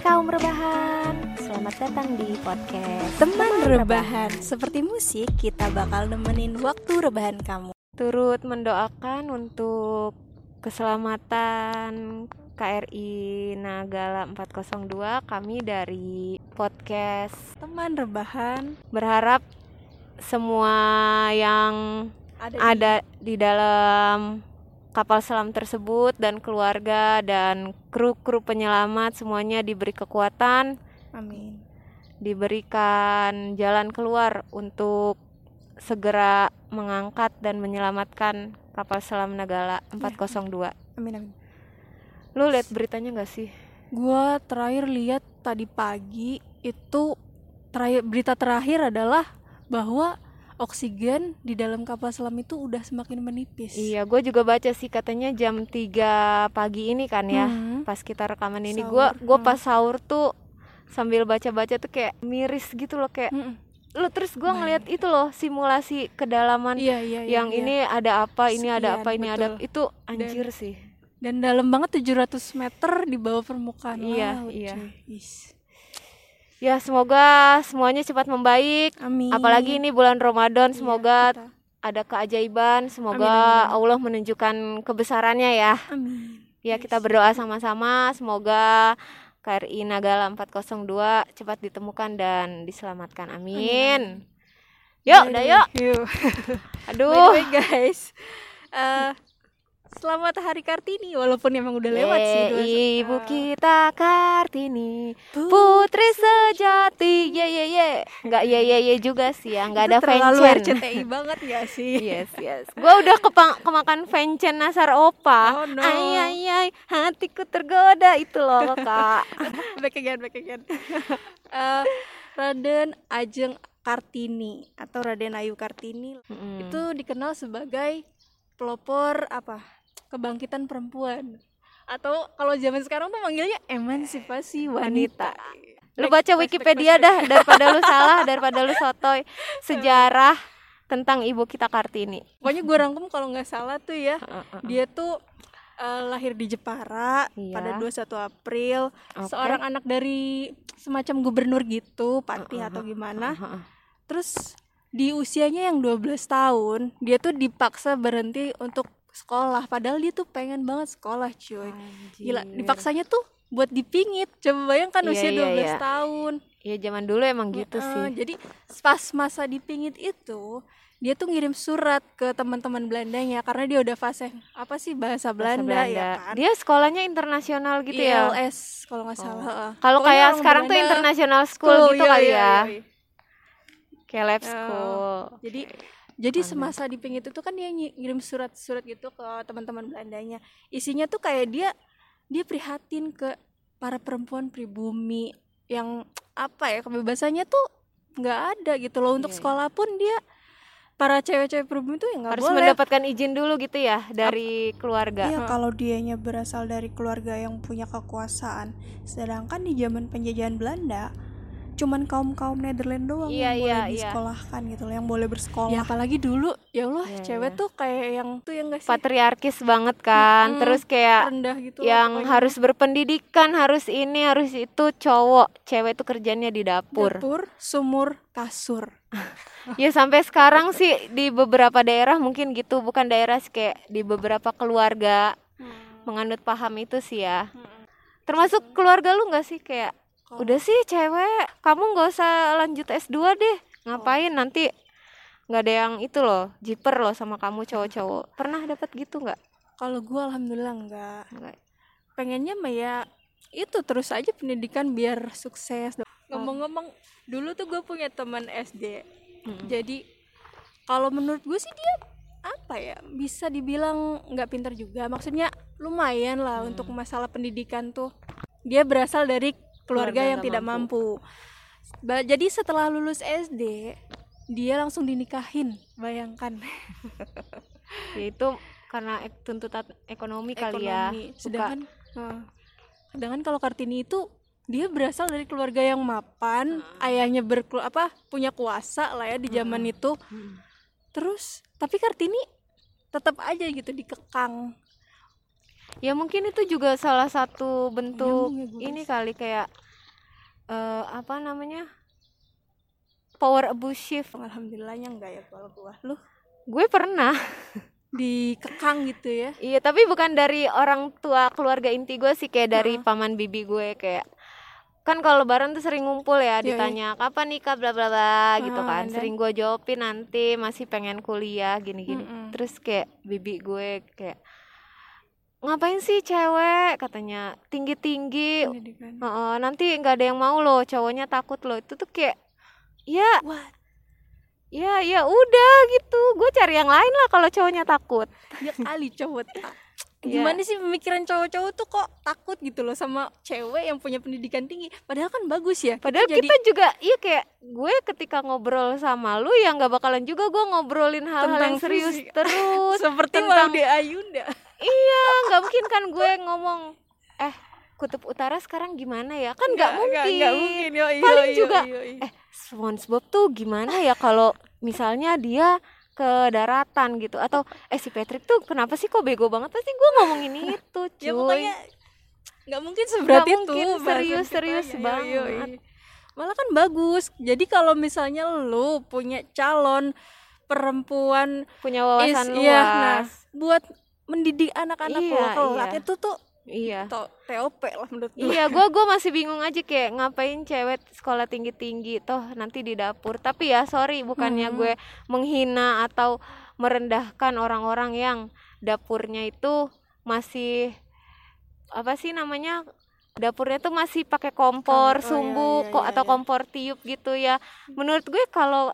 kaum rebahan, selamat datang di podcast Teman rebahan, seperti musik kita bakal nemenin waktu rebahan kamu. Turut mendoakan untuk keselamatan KRI Nagala 402 kami dari podcast Teman rebahan. Berharap semua yang ada, ada di dalam kapal selam tersebut dan keluarga dan kru-kru penyelamat semuanya diberi kekuatan, Amin. diberikan jalan keluar untuk segera mengangkat dan menyelamatkan kapal selam Nagala 402. Amin amin. Lu lihat beritanya nggak sih? Gua terakhir lihat tadi pagi itu terakhir berita terakhir adalah bahwa oksigen di dalam kapal selam itu udah semakin menipis. Iya, gue juga baca sih katanya jam 3 pagi ini kan ya. Hmm. Pas kita rekaman ini gue gua hmm. pas sahur tuh sambil baca-baca tuh kayak miris gitu loh kayak Mm-mm. lu terus gua ngeliat itu loh simulasi kedalaman Iya iya iya, yang iya. ini ada apa ini ada Sekian, apa ini ada betul. itu anjir sih dan dalam banget 700 meter di bawah permukaan Iya, laut. iya. cuy. Is. Ya semoga semuanya cepat membaik. Amin. apalagi ini bulan Ramadan Iya, semoga kita- ada keajaiban. Semoga Amin, amin, amin. Allah menunjukkan kebesarannya ya. Amin. ya kita berdoa sama-sama. Semoga KRI Nagala 402 cepat ditemukan dan diselamatkan. Amin yuk By udah yuk. yuk. Aduh way guys, eh, selamat Hari Kartini walaupun emang udah lewat sih. Dua- ibu eh, kita Kartini Putri sejati Ye ye ye Nggak ye ye ye juga sih ya Nggak itu ada terlalu fancen RCTI banget gak sih? Yes yes Gue udah kepa- kemakan fancen Nasar Opa Oh, no. Ay ay ay Hatiku tergoda Itu loh kak back again, back again. Eh, Raden Ajeng Kartini atau Raden Ayu Kartini Mm-mm. itu dikenal sebagai pelopor apa? Kebangkitan perempuan. Atau kalau zaman sekarang tuh manggilnya emansipasi wanita. Lu baca Wikipedia dah Daripada lu salah Daripada lu sotoy Sejarah tentang ibu kita Kartini Pokoknya gue rangkum kalau nggak salah tuh ya, dia tuh eh, lahir di Jepara Iya. pada 21 April. Oke. Seorang anak dari semacam gubernur gitu, patih atau gimana. Heeh. Terus di usianya yang 12 tahun, dia tuh dipaksa berhenti untuk sekolah padahal dia tuh pengen banget sekolah, cuy. Gila, Anjir. dipaksanya tuh buat dipingit. Coba bayangkan Iya, usia iya, 12 iya. tahun. Ya zaman dulu emang gitu Heeh, sih. Jadi pas masa dipingit itu, dia tuh ngirim surat ke teman-teman Belandanya karena dia udah fase apa sih bahasa Bahasa Belanda, ya kan? Dia sekolahnya internasional gitu ya. ILS kalau nggak salah. heeh. Kalau kayak sekarang tuh Belanda, international school school, gitu iya, kali iya, ya. iya. Kayak lab school. Jadi jadi semasa dipingit itu kan dia ngi- ngirim surat-surat gitu ke teman-teman Belandanya. Isinya tuh kayak dia dia prihatin ke para perempuan pribumi yang apa ya kebebasannya tuh nggak ada gitu loh untuk Iya, iya. sekolah pun dia para cewek-cewek pribumi tuh ya nggak Harus boleh mendapatkan izin dulu gitu ya dari keluarga. Iya, Heeh. kalau dianya berasal dari keluarga yang punya kekuasaan. Sedangkan di zaman penjajahan Belanda, cuman kaum-kaum Netherlands doang Iya, yang iya, boleh iya. disekolahkan gitu loh, yang boleh bersekolah. ya apalagi dulu ya Allah Iya, cewek iya. tuh kayak yang tuh yang nggak sih Patriarkis banget kan. Mm-mm. Terus kayak rendah gitu yang pokoknya. harus berpendidikan, harus ini, harus itu cowok. Cewek tuh kerjanya di dapur. dapur sumur kasur Ya sampai sekarang sih di beberapa daerah mungkin gitu, bukan daerah sih kayak di beberapa keluarga menganut paham itu sih ya. Termasuk keluarga lu nggak sih kayak Kalau- udah sih cewek, kamu nggak usah lanjut S2 deh. Ngapain nanti nggak ada yang itu loh, jiper loh sama kamu cowok-cowok. Pernah dapat gitu nggak? kalau gua alhamdulillah enggak Nggak. pengennya mah ya itu terus aja pendidikan biar sukses ngomong-ngomong dulu tuh gue punya teman SD Mm-mm. jadi kalau menurut gue sih dia apa ya bisa dibilang nggak pintar juga maksudnya lumayan lah Hmm. untuk masalah pendidikan tuh dia berasal dari keluarga, Keluarga yang tidak mampu. Ba- jadi setelah lulus SD dia langsung dinikahin bayangkan Ya itu karena ek- tuntutan ekonomi, kali ya. ekonomi sedangkan Heeh. sedangkan kalau kartini itu dia berasal dari keluarga yang mapan ayahnya berkelu apa punya kuasa lah ya di zaman itu Mm. terus tapi kartini tetap aja gitu dikekang Ya mungkin itu juga salah satu bentuk ya, ini kali kayak eh, apa namanya power abusive. Alhamdulillahnya enggak ya kalau gua. Lu? Gue pernah. Dikekang gitu ya? Iya tapi bukan dari orang tua keluarga inti gue sih kayak dari Heeh. paman bibi gue kayak kan kalau lebaran tuh sering ngumpul ya Iya, ditanya kapan nikah? bla bla bla gitu kan. dan- sering gue jawabin nanti masih pengen kuliah gini gini Mm-mm. terus kayak bibi gue kayak ngapain sih cewek? katanya. Tinggi tinggi pendidikan nanti nggak ada yang mau loh cowoknya takut loh. Itu tuh kayak ya What? ya ya udah gitu. Gue cari yang lain lah kalau cowoknya takut. Ya kali cowok tak Iya. gimana sih pemikiran cowok-cowok tuh kok takut gitu loh sama cewek yang punya pendidikan tinggi padahal kan bagus ya Padahal Jadi- kita juga iya kayak gue ketika ngobrol sama lu ya nggak bakalan juga gue ngobrolin hal-hal yang serius fisik. terus seperti tentang- Maude Ayunda iya nggak mungkin kan gue ngomong eh kutub utara sekarang gimana ya kan nggak mungkin, nggak mungkin yo, yo, Paling yo, juga, yo, yo. eh SpongeBob tuh gimana ya kalau misalnya dia ke daratan gitu atau eh si Patrick tuh kenapa sih kok bego banget pasti gue ngomongin itu cuy ya pokoknya nggak mungkin seberat Nggak itu mungkin, serius, serius Yo, yo, banget. yo. malah kan bagus jadi kalau misalnya lu punya calon perempuan punya wawasan is- luas iya, nah, buat mendidik anak-anak Iya, lo iya. itu tuh iya to- TOP lah menurut gue Iya, gua gua masih bingung aja kayak ngapain cewek sekolah tinggi-tinggi toh nanti di dapur. Tapi ya sorry, bukannya Hmm. gue menghina atau merendahkan orang-orang yang dapurnya itu masih apa sih namanya? Dapurnya tuh masih pakai kompor Oh, iya, sumbu iya, kok iya, atau iya. kompor tiup gitu ya. Menurut gue kalau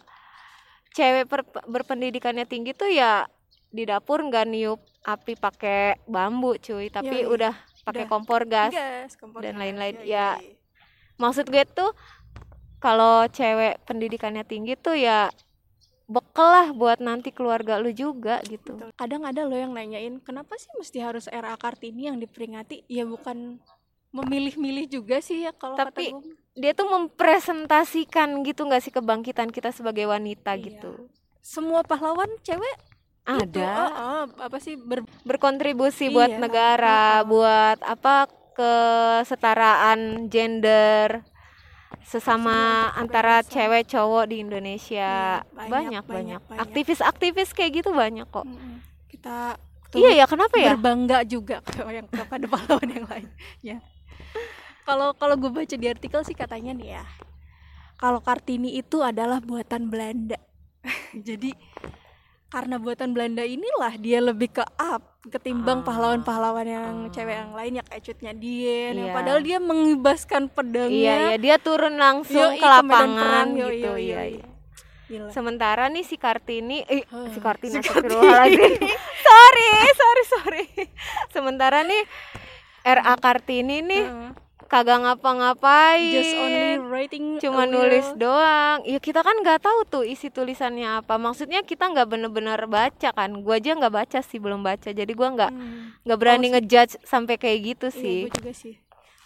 cewek berpendidikannya tinggi tuh ya di dapur nggak niup api pakai bambu cuy, tapi Yoi. udah pakai kompor gas Gas, kompor dan lain-lain. Ya, maksud gue tuh kalau cewek pendidikannya tinggi tuh ya bekal lah buat nanti keluarga lu juga gitu Betul. kadang ada loh yang nanyain kenapa sih mesti harus RA Kartini yang diperingati ya bukan memilih-milih juga sih ya kalau kata Tapi gue. dia tuh mempresentasikan gitu nggak sih kebangkitan kita sebagai wanita Iya. gitu semua pahlawan cewek itu, ada? ah, ah, apa sih ber berkontribusi buat Iya. negara Ah, ah. buat apa kesetaraan gender sesama Untuk antara cewek cowok di Indonesia. Iya, banyak, banyak banyak, aktivis-aktivis kayak gitu banyak kok. Mm-mm. kita iya ya kenapa ya? berbangga juga yang kepada pahlawan yang lain. Ya. Kalau kalau gue baca di artikel sih katanya nih ya kalau kartini itu adalah buatan Belanda. Jadi karena buatan Belanda inilah dia lebih ke up ketimbang Ah. pahlawan-pahlawan yang Ah. cewek yang lainnya kayak Cutnya yang Iya. padahal dia mengibaskan pedangnya Iya, iya dia turun langsung Yoi, ke lapangan perang, yoi, gitu, yoi, iya, yoi. iya. Gila. Sementara nih si Kartini, eh Huh, si Kartini si astagfirullahaladzim. sorry, sorry, sorry. Sementara nih RA Kartini nih Heeh. Kagak ngapa-ngapain. just only writing cuma nulis doang. Ya kita kan nggak tahu tuh isi tulisannya apa. Maksudnya kita nggak bener-bener baca kan. Gua aja nggak baca sih, belum baca. Jadi gua nggak Hmm. nggak berani Oh, ngejudge sampai kayak gitu Iya, sih. gue juga sih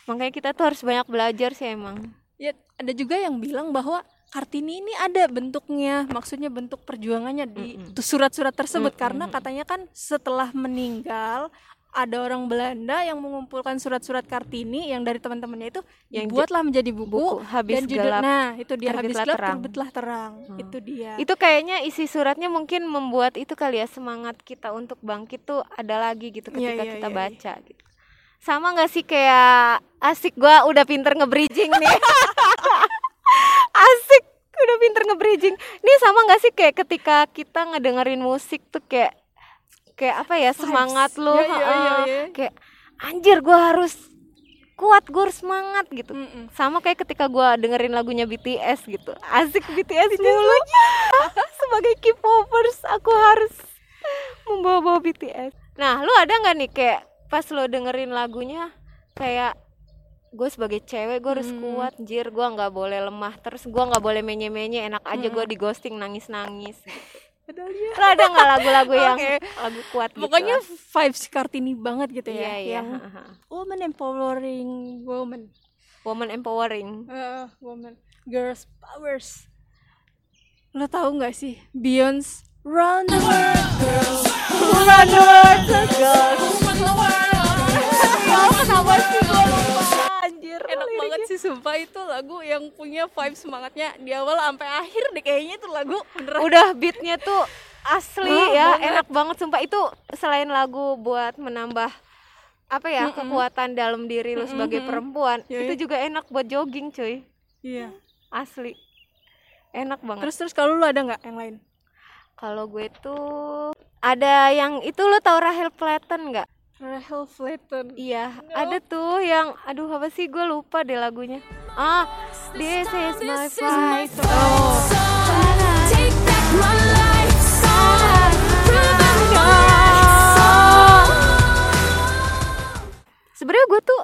Makanya kita tuh harus banyak belajar sih emang. Ya, ada juga yang bilang bahwa Kartini ini ada bentuknya, maksudnya bentuk perjuangannya di Mm-mm. tuh surat-surat tersebut Mm-mm. karena katanya kan setelah meninggal ada orang Belanda yang mengumpulkan surat-surat Kartini yang dari teman-temannya itu Yang dibuatlah menjadi buku, Buku habis dan judul gelap. nah itu dia habis gelap terang. terbitlah terang. Hmm. Itu dia. itu kayaknya isi suratnya mungkin membuat itu kali ya semangat kita untuk bangkit tuh ada lagi gitu Iya, ketika iya, kita iya, baca gitu sama nggak sih kayak asik gua udah pinter nge-bridging nih asik udah pinter nge-bridging nih sama nggak sih kayak ketika kita ngedengerin musik tuh kayak kayak apa ya semangat lu Iya, iya, iya, heeh. iya. kayak anjir gua harus kuat gua harus semangat gitu Mm-mm. sama kayak ketika gua dengerin lagunya BTS gitu asik BTS mulu sebagai K-popers aku harus membawa-bawa BTS nah lu ada nggak nih kayak pas lo dengerin lagunya kayak gue sebagai cewek gue harus Hmm. kuat jir gue nggak boleh lemah terus gue nggak boleh menye-menye enak aja Hmm. gue di ghosting nangis-nangis Padahal dia- lo ada nggak lagu-lagu yang Oke. lagu kuat gitu. Pokoknya vibes Kartini banget gitu ya, iya yang woman empowering woman. woman empowering. Uh, woman girls powers. Lo tahu nggak sih? Beyonce Run the world girls. Run the world, girls. Ya, kenapa sih sih sumpah itu lagu yang punya vibe semangatnya di awal sampai akhir deh kayaknya itu lagu beneran udah beatnya tuh asli Oh, ya banget. enak banget sumpah itu selain lagu buat menambah apa ya Mm-mm. kekuatan dalam diri lu sebagai Mm-mm. perempuan Iya, itu iya. juga enak buat jogging cuy iya asli enak banget terus terus kalau lu ada nggak yang lain kalau gue tuh ada yang itu lo tau Rahel Platten nggak Rahel Flatten iya ada tuh yang aduh apa sih? Gue lupa deh lagunya. Ah this is my fight. oh. Take back my life, sebenarnya gue tuh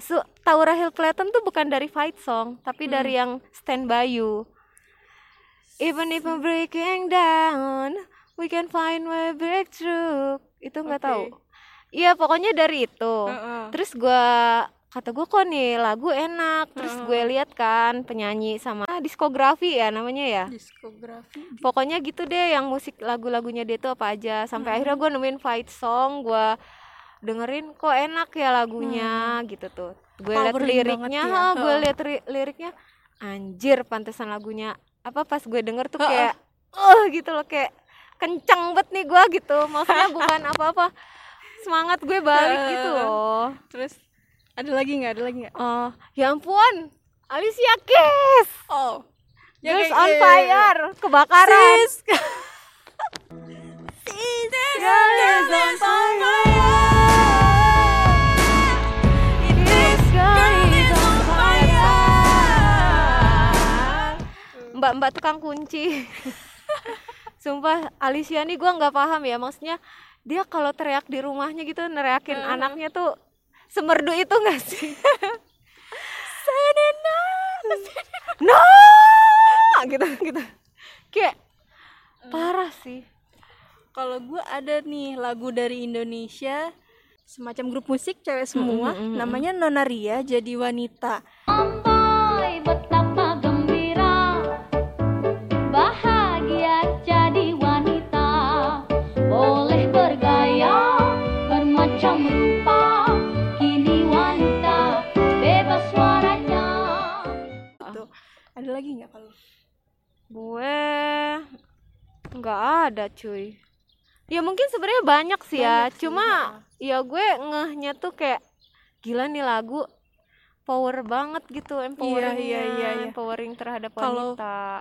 su- tahu Rahel Platten tuh bukan dari fight song tapi dari yang Stand By You. Even if I'm breaking down we can find way breakthrough. Itu nggak Oke. tahu iya pokoknya dari itu. Heeh. terus gue kata gue kok nih lagu enak. Terus gue lihat kan penyanyi sama ah, diskografi ya namanya ya. Diskografi. Pokoknya gitu deh yang musik lagu-lagunya dia tuh apa aja. Sampai akhirnya gue nemuin fight song gue dengerin kok enak ya lagunya? Gitu tuh. Gue liat liriknya ya. ha, gue liat ri- liriknya anjir pantesan lagunya apa pas gue denger tuh kayak oh gitu loh kayak kenceng banget nih gue gitu. Maksudnya bukan apa-apa semangat gue balik gitu loh terus ada lagi nggak ada lagi nggak oh ya ampun Alicia Keys oh Girls kayak- on iya. Fire kebakaran Sis. Girl is on fire. This girl is on fire. Mbak-mbak tukang kunci. Sumpah Alicia nih gue nggak paham ya maksudnya dia kalau teriak di rumahnya gitu neriakin anaknya tuh semerdu itu nggak sih? Senena, no, gitu gitu. Kayak parah sih. kalau gue ada nih lagu dari Indonesia semacam grup musik cewek semua Mm, mm, mm, namanya Nona Ria jadi wanita Sampai ada cuy. Ya mungkin sebenarnya banyak sih ya. Banyak sih, Cuma ya. ya gue ngehnya tuh kayak gila nih lagu power banget gitu empowering iya, iya, iya. empowering terhadap Kalau- wanita.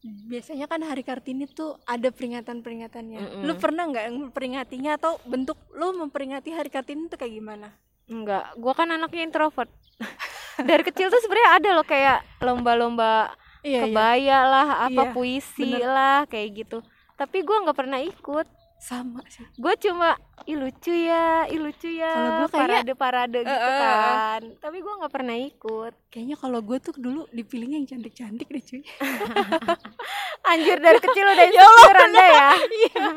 biasanya kan hari kartini tuh ada peringatan peringatannya Mm-mm. lu pernah nggak memperingatinya atau bentuk lu memperingati hari kartini tuh kayak gimana Enggak, gue kan anaknya introvert. Dari kecil tuh sebenarnya ada loh kayak lomba-lomba iya kebaya lah, apa Iya, puisi bener. lah kayak gitu. Tapi gue nggak pernah ikut. sama sih. Gue cuma ih lucu ya ih lucu ya Kalau gua kayaknya- parade parade gitu Eh, eh, eh. kan. Tapi gue nggak pernah ikut. Kayaknya kalau gue tuh dulu dipilihnya yang cantik cantik deh cuy. Anjir dari kecil udah insecure anda ya?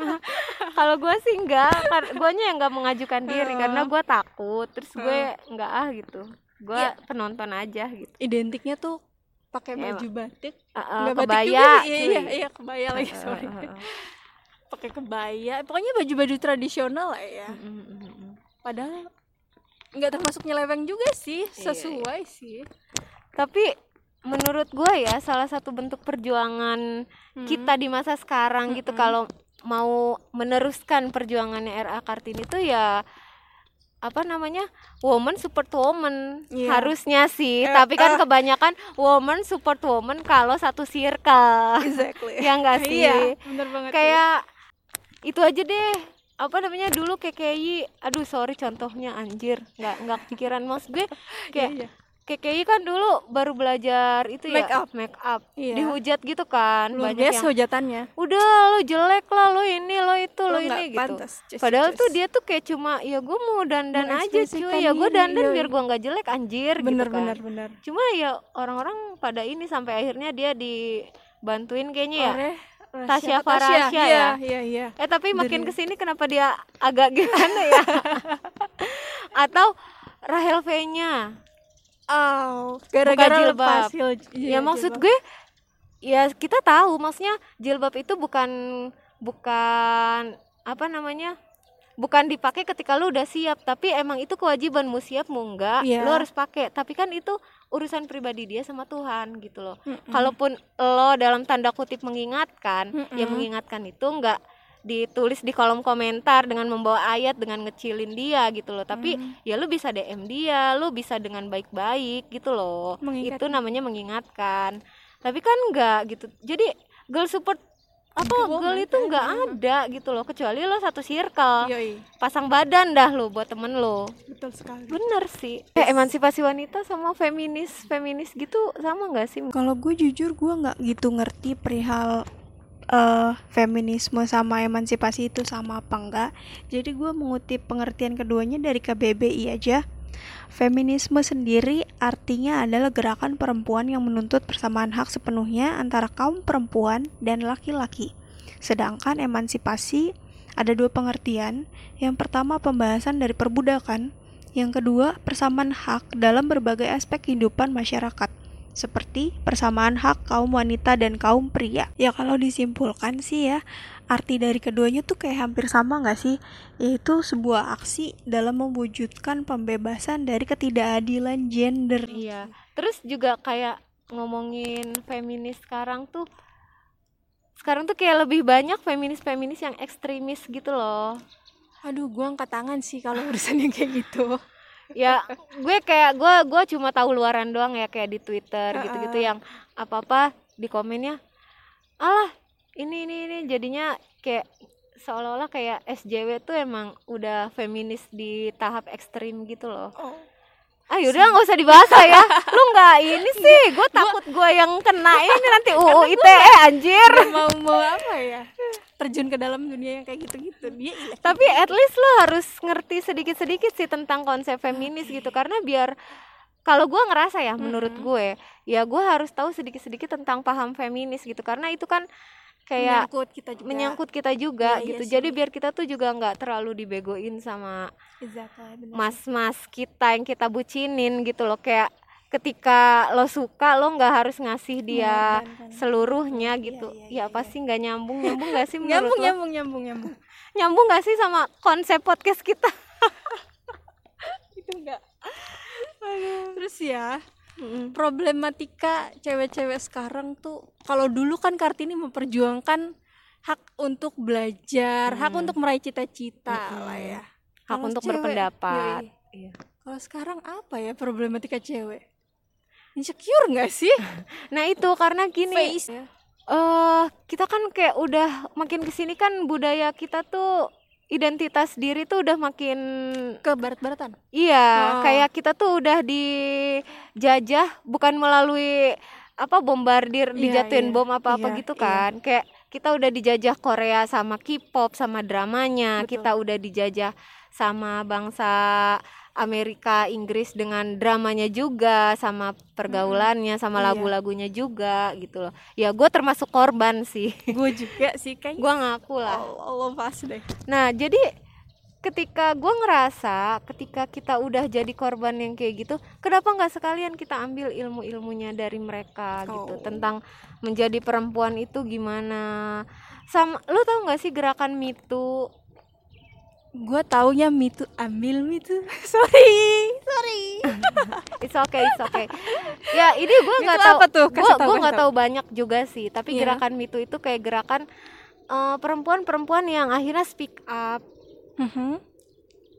kalau gue sih enggak gue nya yang nggak mengajukan diri karena gue takut terus gue nggak ah gitu. Gue Iya. penonton aja gitu. Identiknya tuh pakai Iya, baju batik. Nggak batik kebaya juga iya, iya iya kebaya lagi sorry. pakai kebaya. Pokoknya baju-baju tradisional lah ya. Mm, mm, mm, padahal nggak termasuk nyeleweng juga sih Iya, sesuai sih. Tapi menurut gue ya salah satu bentuk perjuangan Hmm. kita di masa sekarang gitu kalau mau meneruskan perjuangannya RA Kartini itu ya apa namanya woman support woman Iya. harusnya sih. Eh, tapi kan eh. kebanyakan woman support woman kalau satu circle. Exactly. Ya enggak sih? Iya bener banget kayak itu aja deh. Apa namanya dulu KKI aduh sorry contohnya anjir. Nggak nggak kepikiran. Mas gue kayak Iya, iya. KKI kan dulu baru belajar itu Make ya up. make up Iya. dihujat gitu kan luar banyak yang hujatannya udah lo jelek lah lo ini lo itu lo, Lo ini gitu pantas, Jess, padahal Jess. tuh dia tuh kayak cuma ya gue mau dandan aja cuy ya gue dandan iya, biar iya. gue nggak jelek anjir bener gitu kan bener bener cuma ya orang-orang pada ini sampai akhirnya dia dibantuin kayaknya ya Oleh Tasya Tasya, Farasya iya, ya? iya iya Eh tapi makin Dari- ke sini kenapa dia agak gimana ya? Atau Rahel V-nya? Oh, gara-gara jilbab. lepas jil- iya, ya maksud jilbab. gue, ya kita tahu, maksudnya jilbab itu bukan bukan apa namanya bukan dipakai ketika lu udah siap tapi emang itu kewajibanmu siapmu enggak Iya. lu harus pakai tapi kan itu urusan pribadi dia sama Tuhan gitu loh Mm-mm. kalaupun lo dalam tanda kutip mengingatkan ya Mm-mm. mengingatkan itu enggak ditulis di kolom komentar dengan membawa ayat dengan ngecilin dia gitu loh. Tapi ya lu bisa DM dia lu bisa dengan baik-baik gitu loh. Mengingatkan. itu namanya mengingatkan. Tapi kan enggak gitu. Jadi girl support apa Woman, girl itu enggak ada gitu loh. Kecuali lo satu circle. Yoi, pasang badan dah lo buat temen lo. Betul sekali. bener sih. Eh, emansipasi wanita sama feminis feminis gitu sama nggak sih? Kalau gue jujur gue nggak gitu ngerti perihal eh, feminisme sama emansipasi itu sama apa enggak. Jadi gue mengutip pengertian keduanya dari KBBI aja. Feminisme sendiri artinya adalah gerakan perempuan yang menuntut persamaan hak sepenuhnya antara kaum perempuan dan laki-laki. Sedangkan emansipasi ada dua pengertian. Yang pertama pembahasan dari perbudakan, yang kedua persamaan hak dalam berbagai aspek kehidupan masyarakat seperti persamaan hak kaum wanita dan kaum pria. Ya kalau disimpulkan sih ya, arti dari keduanya tuh kayak hampir sama nggak sih? Yaitu sebuah aksi dalam mewujudkan pembebasan dari ketidakadilan gender. iya terus juga kayak ngomongin feminis sekarang tuh sekarang tuh kayak lebih banyak feminis-feminis yang ekstremis gitu loh Aduh, gua angkat tangan sih kalau urusan yang kayak gitu. Ya gue kayak gue gue cuma tahu luaran doang ya kayak di Twitter gitu-gitu yang apa-apa di komennya. Alah ini ini ini jadinya kayak seolah-olah kayak SJW tuh emang udah feminis di tahap ekstrim gitu loh. Oh. ah yaudah nggak usah dibahas ya. Lu nggak ini sih gue takut gue yang kena ini nanti UU ITE anjir. mau mau apa ya? Terjun ke dalam dunia yang kayak gitu-gitu. Dia tapi at least lo harus ngerti sedikit-sedikit sih tentang konsep feminis gitu. Karena biar kalau gue ngerasa ya menurut gue ya gue harus tahu sedikit-sedikit tentang paham feminis gitu. Karena itu kan kayak menyangkut kita juga. menyangkut kita juga Iya, iya gitu. sih. jadi biar kita tuh juga nggak terlalu dibegoin sama mas-mas kita yang kita bucinin gitu loh. Kayak ketika lo suka lo nggak harus ngasih dia Mengorbankan. seluruhnya gitu iya, ya pasti nggak nyambung nyambung nggak sih menurut nyambung lo? nyambung nyambung nyambung. nyambung gak sih sama konsep podcast kita itu enggak. Terus ya, problematika cewek-cewek sekarang tuh kalau dulu kan Kartini memperjuangkan hak untuk belajar, hak untuk meraih cita-cita lah ya. hak Kalau untuk cewek, berpendapat. Iya. Kalau sekarang apa ya problematika cewek? Insecure nggak sih? nah itu karena gini Face eh kita kan kayak udah makin ke sini kan budaya kita tuh identitas diri tuh udah makin ke barat-baratan. iya Oh. kayak kita tuh udah dijajah bukan melalui apa bombardir Iya, dijatuhin iya. bom apa apa Iya, gitu iya. kan kayak kita udah dijajah Korea sama K-pop sama dramanya Betul. kita udah dijajah sama bangsa Amerika Inggris dengan dramanya juga sama pergaulannya sama Iya. lagu-lagunya juga gitu loh ya gue termasuk korban sih Gue juga sih kayaknya. gue ngaku lah Allah, Allah pas deh. Nah, jadi ketika gue ngerasa ketika kita udah jadi korban yang kayak gitu, kenapa nggak sekalian kita ambil ilmu-ilmunya dari mereka gitu Oh. tentang menjadi perempuan itu gimana? Sama, lu tau nggak sih gerakan Too? Gue taunya me too, ambil me too. Sorry, sorry. It's okay, it's okay. ya ini gue nggak tahu, apa tuh? gue gue nggak tahu. banyak juga sih. Tapi Iya. gerakan Me Too itu kayak gerakan eh, perempuan-perempuan yang akhirnya speak up Mhm.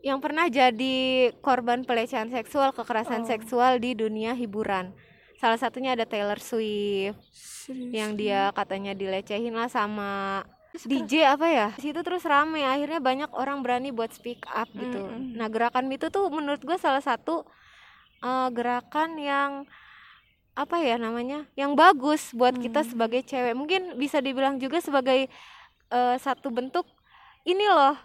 yang pernah jadi korban pelecehan seksual, kekerasan Oh. seksual di dunia hiburan. Salah satunya ada Taylor Swift Serius. yang dia katanya dilecehin lah sama DJ apa ya? Situ terus rame, akhirnya banyak orang berani buat speak up gitu. Mm-mm. Nah, gerakan itu tuh menurut gue salah satu eh, gerakan yang apa ya namanya? Yang bagus buat kita Hmm. sebagai cewek. Mungkin bisa dibilang juga sebagai eh, satu bentuk ini loh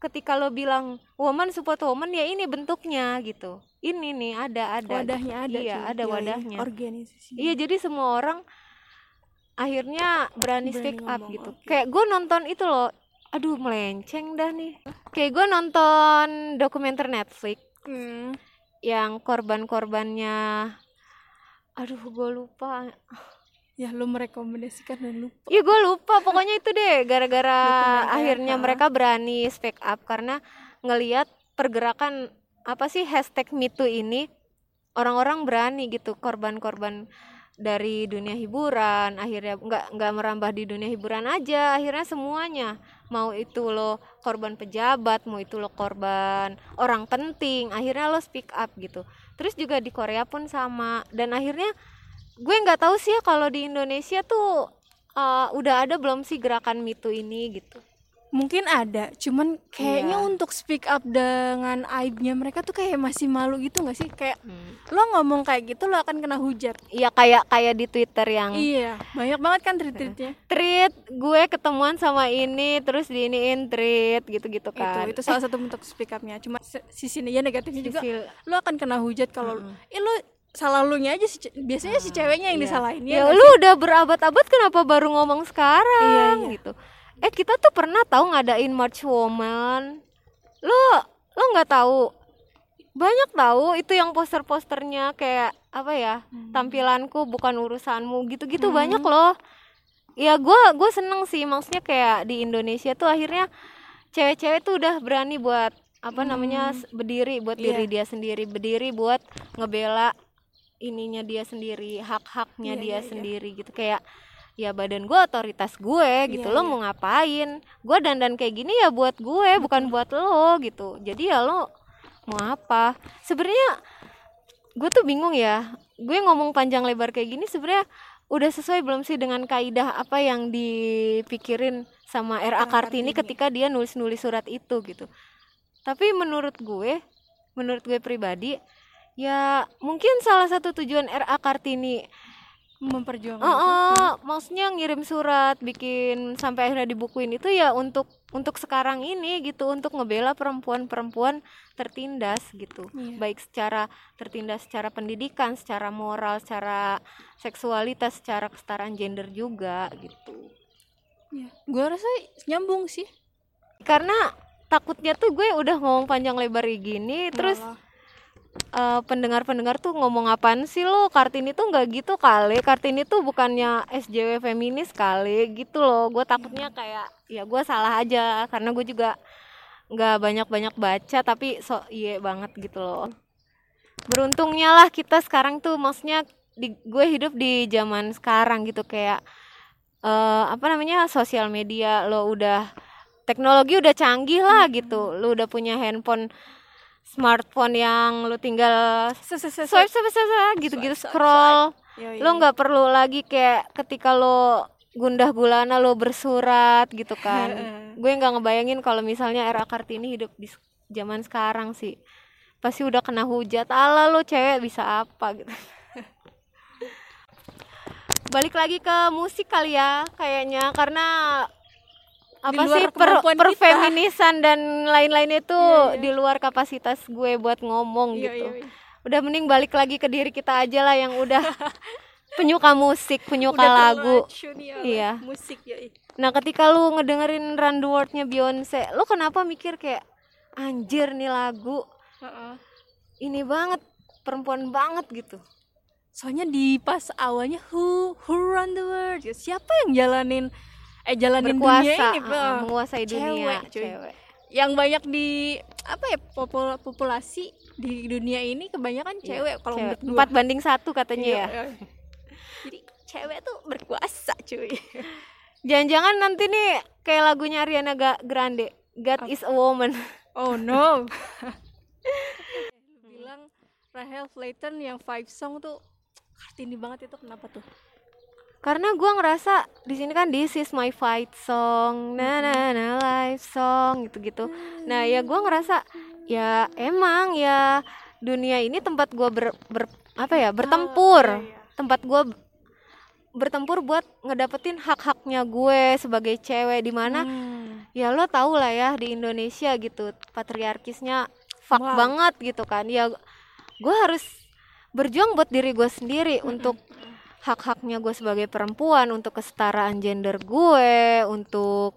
ketika lo bilang woman support woman ya ini bentuknya gitu ini nih ada ada wadahnya ada iya cuy. ada Yoi, wadahnya organisasi iya jadi semua orang akhirnya berani Berani speak up ngomong, gitu oke. kayak gue nonton itu loh aduh melenceng dah nih kayak gue nonton dokumenter Netflix Hmm. yang korban-korbannya aduh gue lupa ya lu merekomendasikan dan lupa Iya gue lupa pokoknya itu deh gara-gara akhirnya ha. mereka berani speak up karena ngelihat pergerakan apa sih hashtag MeToo ini orang-orang berani gitu korban-korban dari dunia hiburan akhirnya nggak nggak merambah di dunia hiburan aja akhirnya semuanya. Mau itu lo korban pejabat mau itu lo korban orang penting akhirnya lo speak up gitu. Terus juga di Korea pun sama. Dan akhirnya gue nggak tahu sih ya kalau di Indonesia tuh uh, udah ada belum sih gerakan MeToo ini gitu mungkin ada cuman kayaknya Iya. untuk speak up dengan aibnya mereka tuh kayak masih malu gitu nggak sih? Kayak lo ngomong kayak gitu lo akan kena hujat. Iya kayak kayak di Twitter yang iya banyak banget kan tweet-tweetnya tweet gue ketemuan sama ini terus diiniin tweet gitu-gitu kan. itu itu salah satu bentuk speak upnya. Cuma sisi ya negatifnya juga Sisi- lo akan kena hujat kalau eh lo salah lu aja si biasanya si ceweknya yang Iya. disalahin ya ya lu udah berabad-abad kenapa baru ngomong sekarang Iya, iya. gitu eh kita tuh pernah tahu ngadain March Woman. Lo lo nggak tahu? Banyak tahu itu yang poster-posternya kayak apa ya tampilanku bukan urusanmu gitu-gitu banyak loh. Ya gue gue seneng sih maksudnya kayak di Indonesia tuh akhirnya cewek-cewek tuh udah berani buat apa namanya s- berdiri buat diri dia sendiri berdiri buat ngebela ininya dia sendiri hak-haknya Iya, dia iya, iya. sendiri gitu. Kayak ya badan gue otoritas gue gitu Iya, lo iya. mau ngapain gue dandan kayak gini ya buat gue bukan buat lo gitu jadi ya lo mau apa sebenarnya gue tuh bingung ya gue ngomong panjang lebar kayak gini sebenarnya udah sesuai belum sih dengan kaidah apa yang dipikirin sama R.A. Kartini ketika dia nulis-nulis surat itu gitu tapi menurut gue menurut gue pribadi ya mungkin salah satu tujuan R.A. Kartini memperjuangkan Oh, itu. oh, maksudnya ngirim surat, bikin sampai akhirnya dibukuin itu ya untuk untuk sekarang ini gitu, untuk ngebela perempuan-perempuan tertindas gitu. Iya. Baik secara tertindas secara pendidikan, secara moral, secara seksualitas, secara kesetaraan gender juga gitu. Iya. gue rasa nyambung sih Karena takutnya tuh gue udah ngomong panjang lebar gini, terus Eh, pendengar-pendengar tuh ngomong apaan sih lo? Kartini tuh nggak gitu kali. Kartini tuh bukannya SJW feminis kali gitu loh. Gue takutnya kayak ya gue salah aja karena gue juga nggak banyak-banyak baca tapi so iya banget gitu loh. Beruntungnya lah kita sekarang tuh maksudnya di, gue hidup di zaman sekarang gitu kayak eh, apa namanya sosial media lo udah teknologi udah canggih lah gitu. Lo udah punya handphone smartphone yang lo tinggal swipe swipe swipe, gitu-gitu scroll. lo nggak perlu lagi kayak ketika lo gundah gulana lo bersurat gitu kan. Gue nggak ngebayangin kalau misalnya era kartini hidup di zaman sekarang sih. Pasti udah kena hujat ala lo cewek bisa apa? Gitu. Balik lagi ke musik kali ya kayaknya. Karena apa sih per, kita. perfeminisan dan lain-lain itu Iya, iya. di luar kapasitas gue buat ngomong Iya, gitu iya, iya. udah mending balik lagi ke diri kita aja lah yang udah penyuka musik penyuka Udah lagu terracun ya, Iya. musik ya nah ketika lu ngedengerin Run the World-nya Beyonce lu kenapa mikir kayak anjir nih lagu ini banget perempuan banget gitu soalnya di pas awalnya who who run the world Ya, siapa yang jalanin eh jalanin dunia berkuasa ini uh, menguasai dunia Cewek, cuy. cewek yang banyak di apa ya popul- populasi di dunia ini kebanyakan Iya, cewek kalau menurut empat banding satu katanya Iya, ya. iya. jadi cewek tuh berkuasa cuy. Jangan-jangan nanti nih kayak lagunya Ariana Ga- Grande God is a woman. Oh no. Bilang Rahel Flayton yang five song tuh kartini banget itu kenapa tuh karena gua ngerasa di sini kan this is my fight song na na na life song gitu gitu nah ya gua ngerasa ya emang ya dunia ini tempat gua ber, ber- apa ya bertempur. Tempat gua b- bertempur buat ngedapetin hak-haknya gue sebagai cewek di mana Hmm. ya lo tau lah ya di Indonesia gitu patriarkisnya fuck Wow. banget gitu kan. Ya gue harus berjuang buat diri gue sendiri untuk hak-haknya gue sebagai perempuan untuk kesetaraan gender gue untuk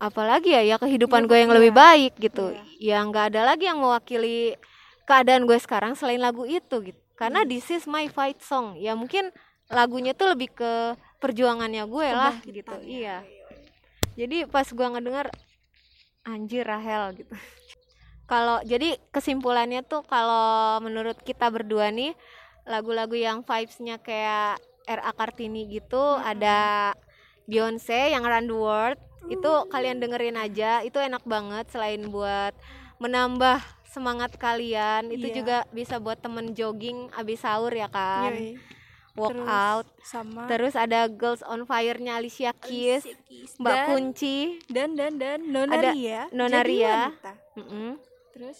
apalagi ya ya kehidupan Iya, gue yang iya. lebih baik gitu. Ya nggak ada lagi yang mewakili keadaan gue sekarang selain lagu itu gitu karena this is my fight song. Ya mungkin lagunya tuh lebih ke perjuangannya gue lah gitu. ya. iya. Jadi pas gua ngedenger anjir Rahel gitu. Kalau jadi kesimpulannya tuh kalau menurut kita berdua nih lagu-lagu yang vibesnya kayak R.A. Kartini gitu ada Beyonce yang Run the World itu kalian dengerin aja itu enak banget selain buat menambah semangat kalian itu Iya. juga bisa buat temen jogging abis sahur ya kan Yoi. workout Terus sama terus ada Girls on Fire-nya Alicia Keys Alicia Keys. Mbak dan, Kunci dan dan dan Nona Ada Ria Nona jadi Ria. wanita. Mm-mm. terus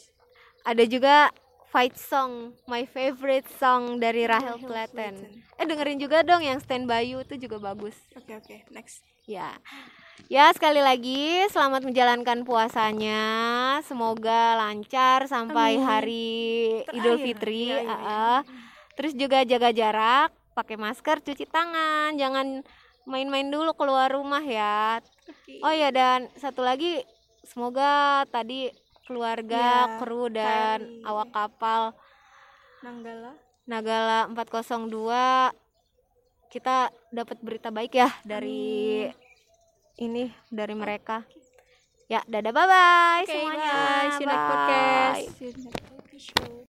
ada juga Fight Song my favorite song dari Rahel Clapton. eh dengerin juga dong yang Stand By You itu juga bagus oke oke next Ya. Ya, sekali lagi selamat menjalankan puasanya. Semoga lancar sampai Amin. hari Idul Terakhir. Fitri. Iya, iya, ah, ah. Terus juga jaga jarak, pakai masker, cuci tangan, jangan main-main dulu keluar rumah ya. Oke. Oh ya dan satu lagi semoga tadi keluarga, Ya, kru dan KRI. awak kapal Nanggala Nagala 402 kita dapat berita baik ya dari ini dari mereka. Ya, dadah bye bye Oke, semuanya. bye. See you next Bye. podcast. See you next podcast.